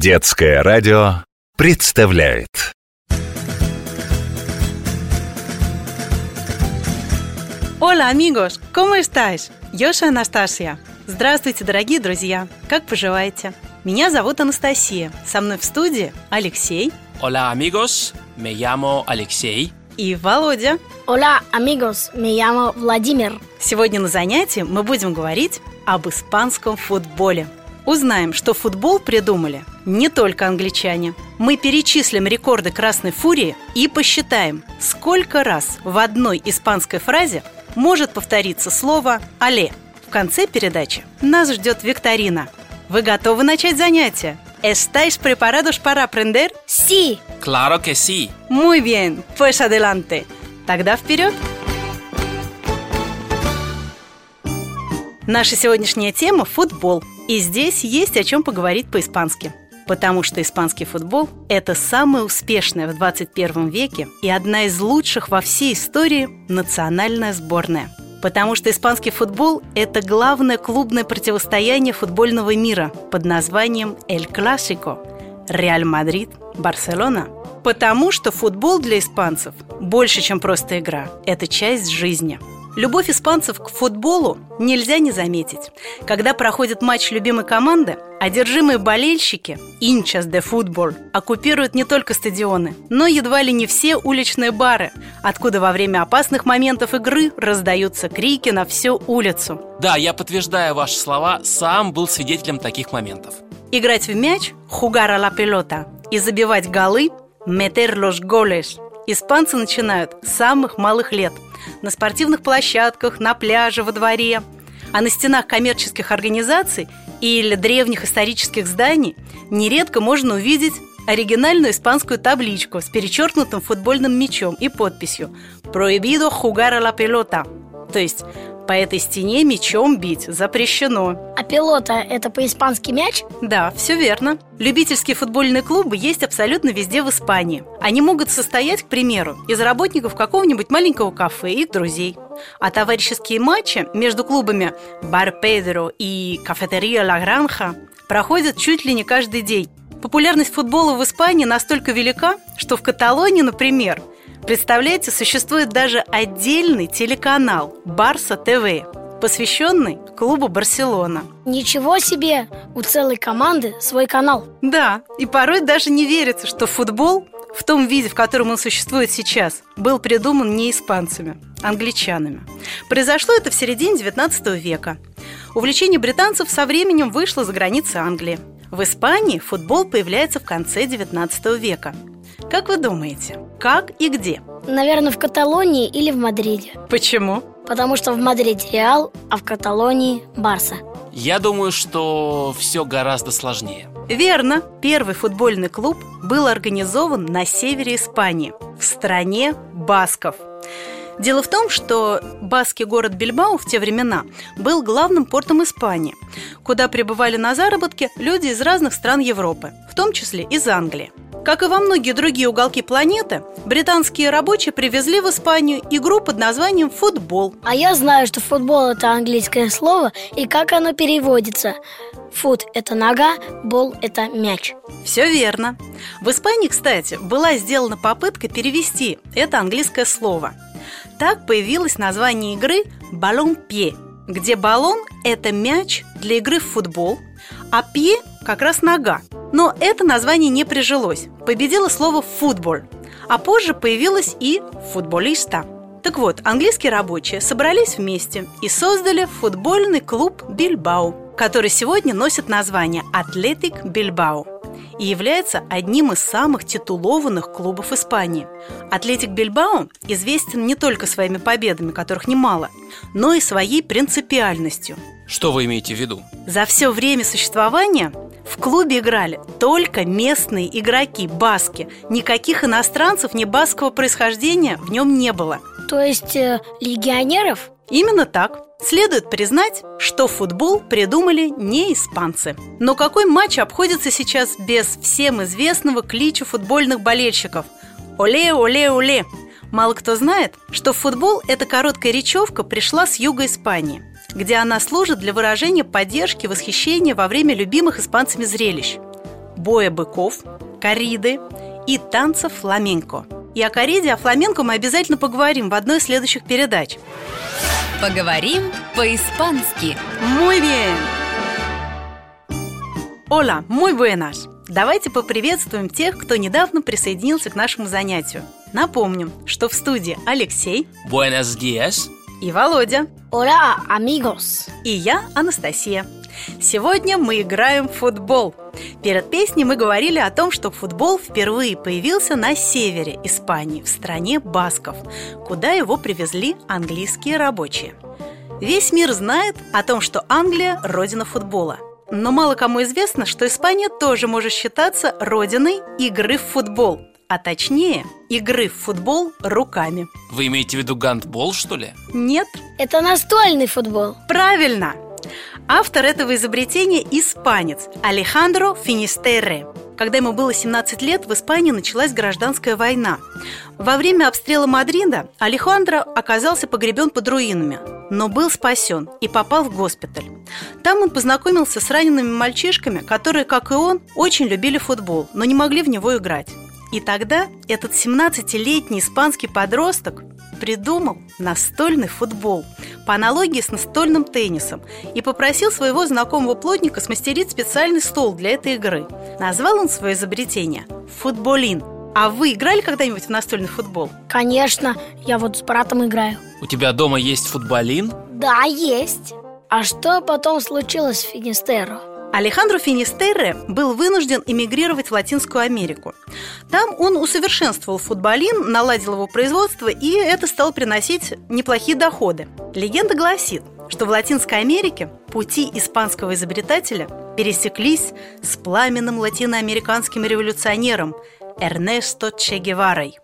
Детское радио представляет Hola amigos, ¿cómo estáis? Я Анастасия. Здравствуйте, дорогие друзья! Как поживаете? Меня зовут Анастасия. Со мной в студии Алексей Hola amigos, me llamo Alexei. и Володя. Hola, amigos, me llamo Владимир. Сегодня на занятии мы будем говорить об испанском футболе. Узнаем, что футбол придумали не только англичане. Мы перечислим рекорды Красной Фурии и посчитаем, сколько раз в одной испанской фразе может повториться слово «але». В конце передачи нас ждет викторина. Вы готовы начать занятие? ¿Estáis preparados para aprender? Sí, Claro que sí. Muy bien, pues adelante. Тогда вперед! Наша сегодняшняя тема – футбол. И здесь есть о чем поговорить по-испански. Потому что испанский футбол – это самая успешная в 21 веке и одна из лучших во всей истории национальная сборная. Потому что испанский футбол – это главное клубное противостояние футбольного мира под названием «Эль Классико» – Реаль Мадрид, Барселона. Потому что футбол для испанцев больше, чем просто игра. Это часть жизни. Любовь испанцев к футболу нельзя не заметить. Когда проходит матч любимой команды, одержимые болельщики, инчас де футбол, оккупируют не только стадионы, но едва ли не все уличные бары, откуда во время опасных моментов игры раздаются крики на всю улицу. Да, я подтверждаю ваши слова, сам был свидетелем таких моментов. Играть в мяч «хугара ла пелота» и забивать голы «метер los goles» испанцы начинают с самых малых лет на спортивных площадках, на пляже, во дворе. А на стенах коммерческих организаций или древних исторических зданий нередко можно увидеть оригинальную испанскую табличку с перечеркнутым футбольным мячом и подписью «Prohibido jugar a la pelota», то есть по этой стене мячом бить запрещено. а пилота – это по-испански мяч? Да, все верно. Любительские футбольные клубы есть абсолютно везде в Испании. Они могут состоять, к примеру, из работников какого-нибудь маленького кафе и их друзей. А товарищеские матчи между клубами Бар Педро и Кафетерия Ла Гранха проходят чуть ли не каждый день. Популярность футбола в Испании настолько велика, что в Каталонии, например, представляете, существует даже отдельный телеканал Барса ТВ, посвященный клубу Барселона. Ничего себе! У целой команды свой канал. Да, и порой даже не верится, что футбол в том виде, в котором он существует сейчас, был придуман не испанцами, а англичанами. Произошло это в середине XIX века. Увлечение британцев со временем вышло за границы Англии. В Испании футбол появляется в конце XIX века. Как вы думаете, как и где? Наверное, в Каталонии или в Мадриде. Почему? Потому что в Мадриде Реал, а в Каталонии Барса. Я думаю, что все гораздо сложнее. Верно, первый футбольный клуб был организован на севере Испании, в стране басков. Дело в том, что баский город Бильбао в те времена был главным портом Испании, куда прибывали на заработки люди из разных стран Европы, в том числе из Англии. Как и во многие другие уголки планеты, британские рабочие привезли в Испанию игру под названием «футбол». А я знаю, что футбол – это английское слово, и как оно переводится. Фут – это нога, бол – это мяч. Все верно. В Испании, кстати, была сделана попытка перевести это английское слово. Так появилось название игры «баллон-пье», где баллон – это мяч для игры в футбол, а пье – как раз нога. Но это название не прижилось. Победило слово «футбол», а позже появилось и «футболиста». Так вот, английские рабочие собрались вместе и создали футбольный клуб «Бильбау», который сегодня носит название «Атлетик Бильбау» и является одним из самых титулованных клубов Испании. Атлетик Бильбао известен не только своими победами, которых немало, но и своей принципиальностью. Что вы имеете в виду? За все время существования в клубе играли только местные игроки, баски. Никаких иностранцев ни баского происхождения в нем не было. То есть э, легионеров? Именно так. Следует признать, что футбол придумали не испанцы. Но какой матч обходится сейчас без всем известного клича футбольных болельщиков? Оле, оле, оле! Мало кто знает, что футбол – эта короткая речевка пришла с юга Испании, где она служит для выражения поддержки и восхищения во время любимых испанцами зрелищ. боя быков, кориды и танца фламенко. И о кориде, о фламенко мы обязательно поговорим в одной из следующих передач. Поговорим по-испански. Muy bien! Hola, muy buenas! Давайте поприветствуем тех, кто недавно присоединился к нашему занятию. Напомним, что в студии Алексей Buenos días. и Володя, Hola, amigos. и я, Анастасия. Сегодня мы играем в футбол. Перед песней мы говорили о том, что футбол впервые появился на севере Испании, в стране басков, куда его привезли английские рабочие. Весь мир знает о том, что Англия – родина футбола. Но мало кому известно, что Испания тоже может считаться родиной игры в футбол, а точнее, игры в футбол руками. Вы имеете в виду гандбол, что ли? Нет, Это настольный футбол. Правильно! Автор этого изобретения – испанец Алехандро Финистерре. Когда ему было 17 лет, в Испании началась гражданская война. Во время обстрела Мадрида Алехандро оказался погребен под руинами, но был спасен и попал в госпиталь. Там он познакомился с ранеными мальчишками, которые, как и он, очень любили футбол, но не могли в него играть. И тогда этот 17-летний испанский подросток придумал настольный футбол по аналогии с настольным теннисом и попросил своего знакомого плотника смастерить специальный стол для этой игры. Назвал он свое изобретение «футболин». А вы играли когда-нибудь в настольный футбол? Конечно, я вот с братом играю. У тебя дома есть футболин? Да, есть. А что потом случилось с Финистеро? Алехандро Финистерре был вынужден эмигрировать в Латинскую Америку. Там он усовершенствовал футболин, наладил его производство, и это стало приносить неплохие доходы. Легенда гласит, что в Латинской Америке пути испанского изобретателя пересеклись с пламенным латиноамериканским революционером Эрнесто Че Геварой.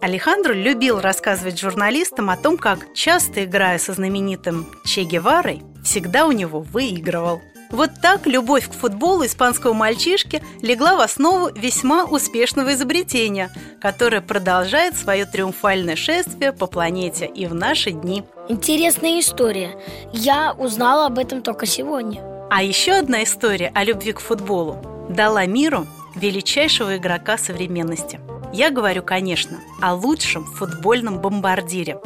Алехандро любил рассказывать журналистам о том, как, часто играя со знаменитым Че Геварой, всегда у него выигрывал. Вот так любовь к футболу испанского мальчишки легла в основу весьма успешного изобретения, которое продолжает свое триумфальное шествие по планете и в наши дни. Интересная история. Я узнала об этом только сегодня. А еще одна история о любви к футболу дала миру величайшего игрока современности. Я говорю, конечно, о лучшем футбольном бомбардире,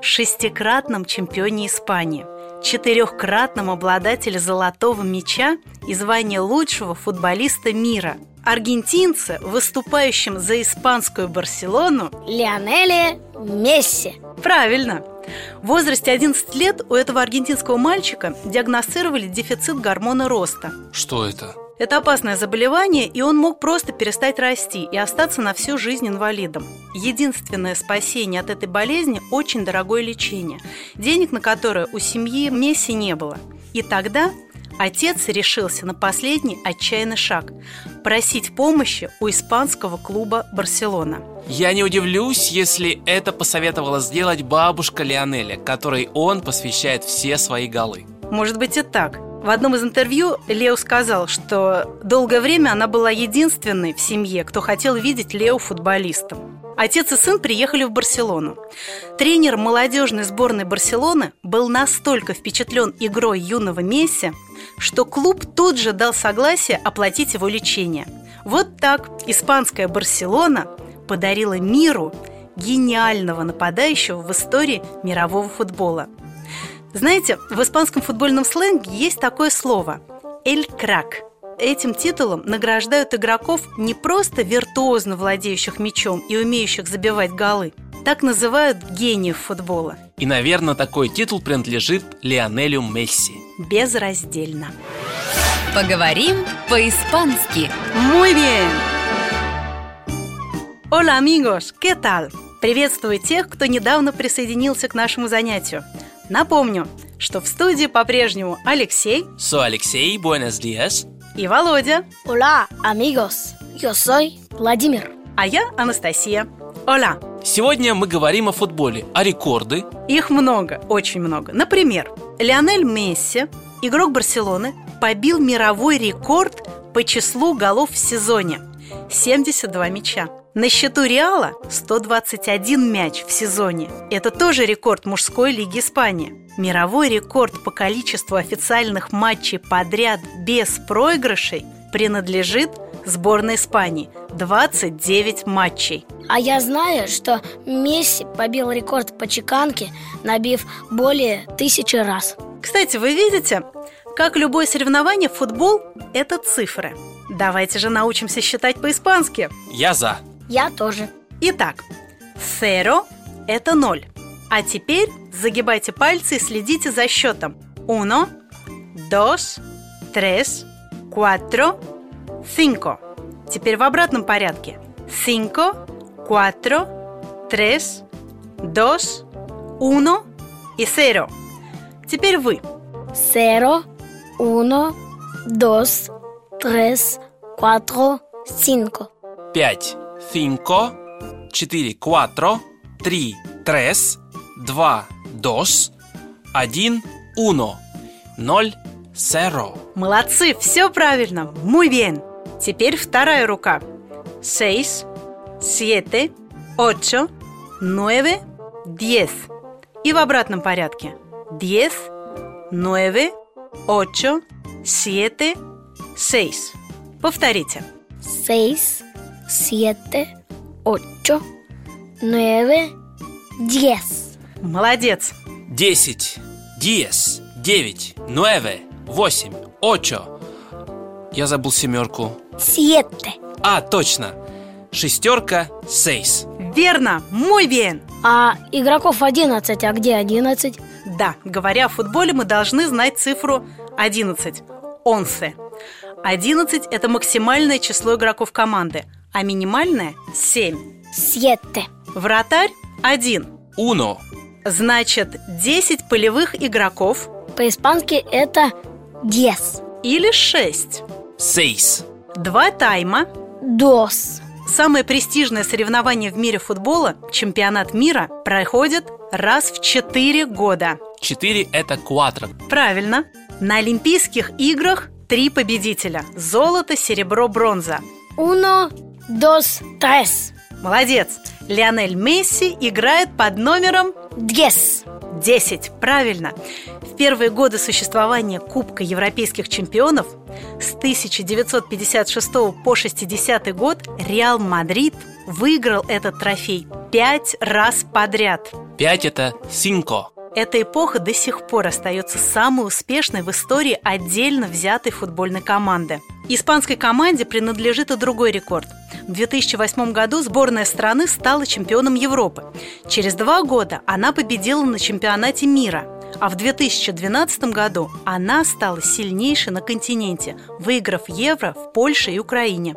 шестикратном чемпионе Испании, четырехкратном обладателе золотого мяча и звания лучшего футболиста мира, аргентинце, выступающем за испанскую Барселону, Лионеле Месси. Правильно! В возрасте 11 лет у этого аргентинского мальчика диагностировали дефицит гормона роста. Что это? Это опасное заболевание, и он мог просто перестать расти и остаться на всю жизнь инвалидом. Единственное спасение от этой болезни – очень дорогое лечение, денег на которое у семьи Месси не было. И тогда отец решился на последний отчаянный шаг – просить помощи у испанского клуба «Барселона». Я не удивлюсь, если это посоветовала сделать бабушка Лионеля, которой он посвящает все свои голы. Может быть и так. В одном из интервью Лео сказал, что долгое время она была единственной в семье, кто хотел видеть Лео футболистом. Отец и сын приехали в Барселону. Тренер молодежной сборной Барселоны был настолько впечатлен игрой юного Месси, что клуб тут же дал согласие оплатить его лечение. Вот так испанская Барселона подарила миру гениального нападающего в истории мирового футбола. Знаете, в испанском футбольном сленге есть такое слово «эль крак». Этим титулом награждают игроков не просто виртуозно владеющих мячом и умеющих забивать голы. Так называют гениев футбола. И, наверное, такой титул принадлежит Лионелю Месси. Безраздельно. Поговорим по-испански. Muy bien! Hola, amigos! ¿Qué tal? Приветствую тех, кто недавно присоединился к нашему занятию. Напомню, что в студии по-прежнему Алексей Со Алексей, buenos días. и Володя, Hola, amigos. Yo soy Владимир. а я Анастасия. Оля! Сегодня мы говорим о футболе, а рекорды Их много, очень много. Например, Лионель Месси, игрок Барселоны, побил мировой рекорд по числу голов в сезоне – 72 мяча. На счету Реала 121 мяч в сезоне. Это тоже рекорд мужской лиги Испании. Мировой рекорд по количеству официальных матчей подряд без проигрышей принадлежит сборной Испании 29 матчей. А я знаю, что Месси побил рекорд по чеканке, набив более тысячи раз. Кстати, вы видите, как любое соревнование, футбол – это цифры. Давайте же научимся считать по-испански. Я за. Я тоже. Итак, cero – это ноль. А теперь загибайте пальцы и следите за счетом. Uno, dos, tres, cuatro, cinco. Теперь в обратном порядке. Cinco, cuatro, tres, dos, uno и cero. Теперь вы. Cero, uno, dos, tres, cuatro, cinco. Пять. Cinco. Четыре. Cuatro. Три. Tres. Два. Dos. Один. Uno. Ноль. Cero. Молодцы, все правильно. Muy bien. Теперь вторая рука. Seis, siete, ocho, nueve, diez. И в обратном порядке. Diez, nueve, ocho, siete, seis. Повторите. Seis, siete, ocho, nueve, diez. Молодец. Десять. Диес. Девять. Nueve. Восемь. Очо. Я забыл семерку. Siete. А, точно. Шестерка. Сейс. Верно, muy bien. А игроков 11, а где 11? Да, говоря о футболе, мы должны знать цифру 11. Онсе. 11 – это максимальное число игроков команды, а минимальное – 7. Siete. Вратарь – 1. Уно. Значит, 10 полевых игроков По-испански это diez. или 6. Сейс. Два тайма. Dos. Самое престижное соревнование в мире футбола – чемпионат мира – проходит раз в 4 года. Четыре – это квадро. Правильно. На Олимпийских играх три победителя – золото, серебро, бронза. Uno, dos, tres. Молодец! Лионель Месси играет под номером Diez. 10. Правильно. В первые годы существования Кубка европейских чемпионов с 1956 по 60 год Реал Мадрид выиграл этот трофей пять раз подряд. Пять – это синко. Эта эпоха до сих пор остается самой успешной в истории отдельно взятой футбольной команды. Испанской команде принадлежит и другой рекорд. В 2008 году сборная страны стала чемпионом Европы. Через два года она победила на чемпионате мира. А в 2012 году она стала сильнейшей на континенте, выиграв Евро в Польше и Украине.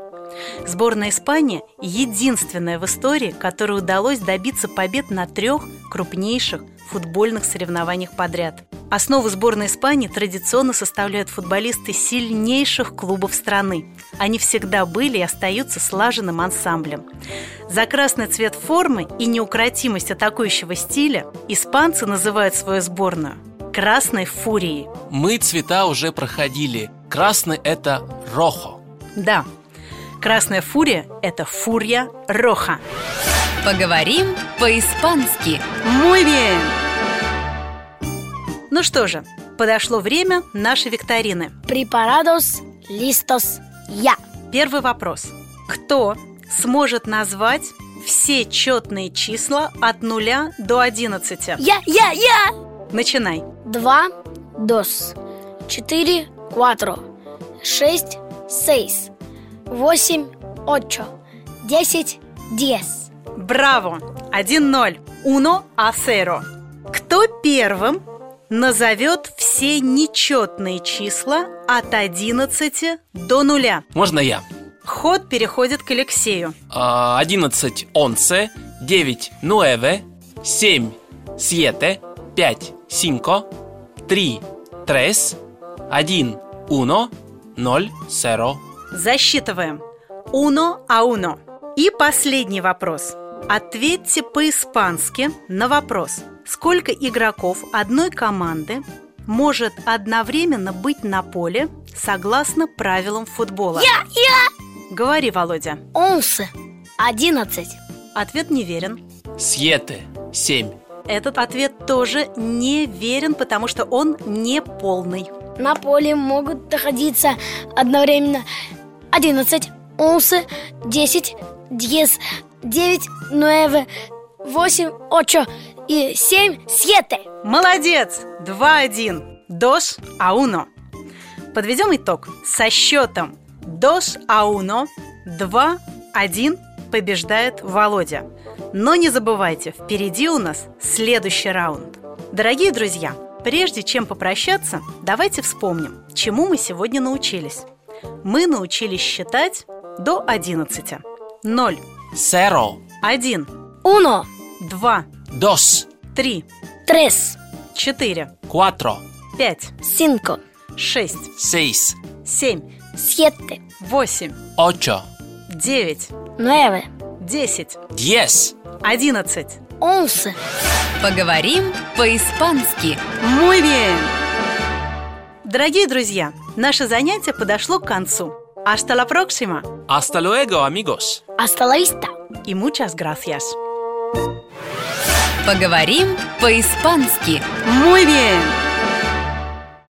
Сборная Испании – единственная в истории, которой удалось добиться побед на трех крупнейших футбольных соревнованиях подряд. Основу сборной Испании традиционно составляют футболисты сильнейших клубов страны. Они всегда были и остаются слаженным ансамблем. За красный цвет формы и неукротимость атакующего стиля испанцы называют свою сборную «красной фурией». Мы цвета уже проходили. Красный – это рохо. Да, красная фурия – это фурия роха. Поговорим по-испански. Muy bien! Ну что же, подошло время нашей викторины. Preparados, listos, ya. Первый вопрос. Кто сможет назвать все четные числа от 0 до 11? Я, я, я! Начинай. Два, dos. Четыре, cuatro. Шесть, seis. Восемь, ocho. Десять, diez. Браво! 1-0. Uno a cero. Кто первым назовет все нечетные числа от 11 до 0? Можно я? Ход переходит к Алексею. А, Одиннадцать – онсе, девять – нуэве, семь – сьете, пять – синко, три – трес, один – уно, ноль – серо. Засчитываем. Uno a uno. И последний вопрос. Ответьте по-испански на вопрос. Сколько игроков одной команды может одновременно быть на поле согласно правилам футбола? Я, я! Говори, Володя. Once. Одиннадцать. Ответ неверен. Сьете – семь. Этот ответ тоже неверен, потому что он не полный. На поле могут находиться одновременно одиннадцать. once, десять, diez, девять, nueve, восемь, ocho и семь, siete. Молодец! 2-1. Dos a uno. Подведем итог. Со счетом dos a uno 2-1 побеждает Володя. Но не забывайте, впереди у нас следующий раунд. Дорогие друзья, прежде чем попрощаться, давайте вспомним, чему мы сегодня научились. Мы научились считать до 11. 0, Zero, 1, Uno, 2, dos, 3, tres, 4, cuatro, 5, cinco, 6, seis, 7, siete, 8, ocho, 9, nueve, 10, diez. 11. once. Поговорим по-испански. Muy bien! Дорогие друзья, наше занятие подошло к концу. Hasta la próxima Hasta luego, amigos. Hasta la vista. y muchas gracias. Поговорим по-испански. Muy bien!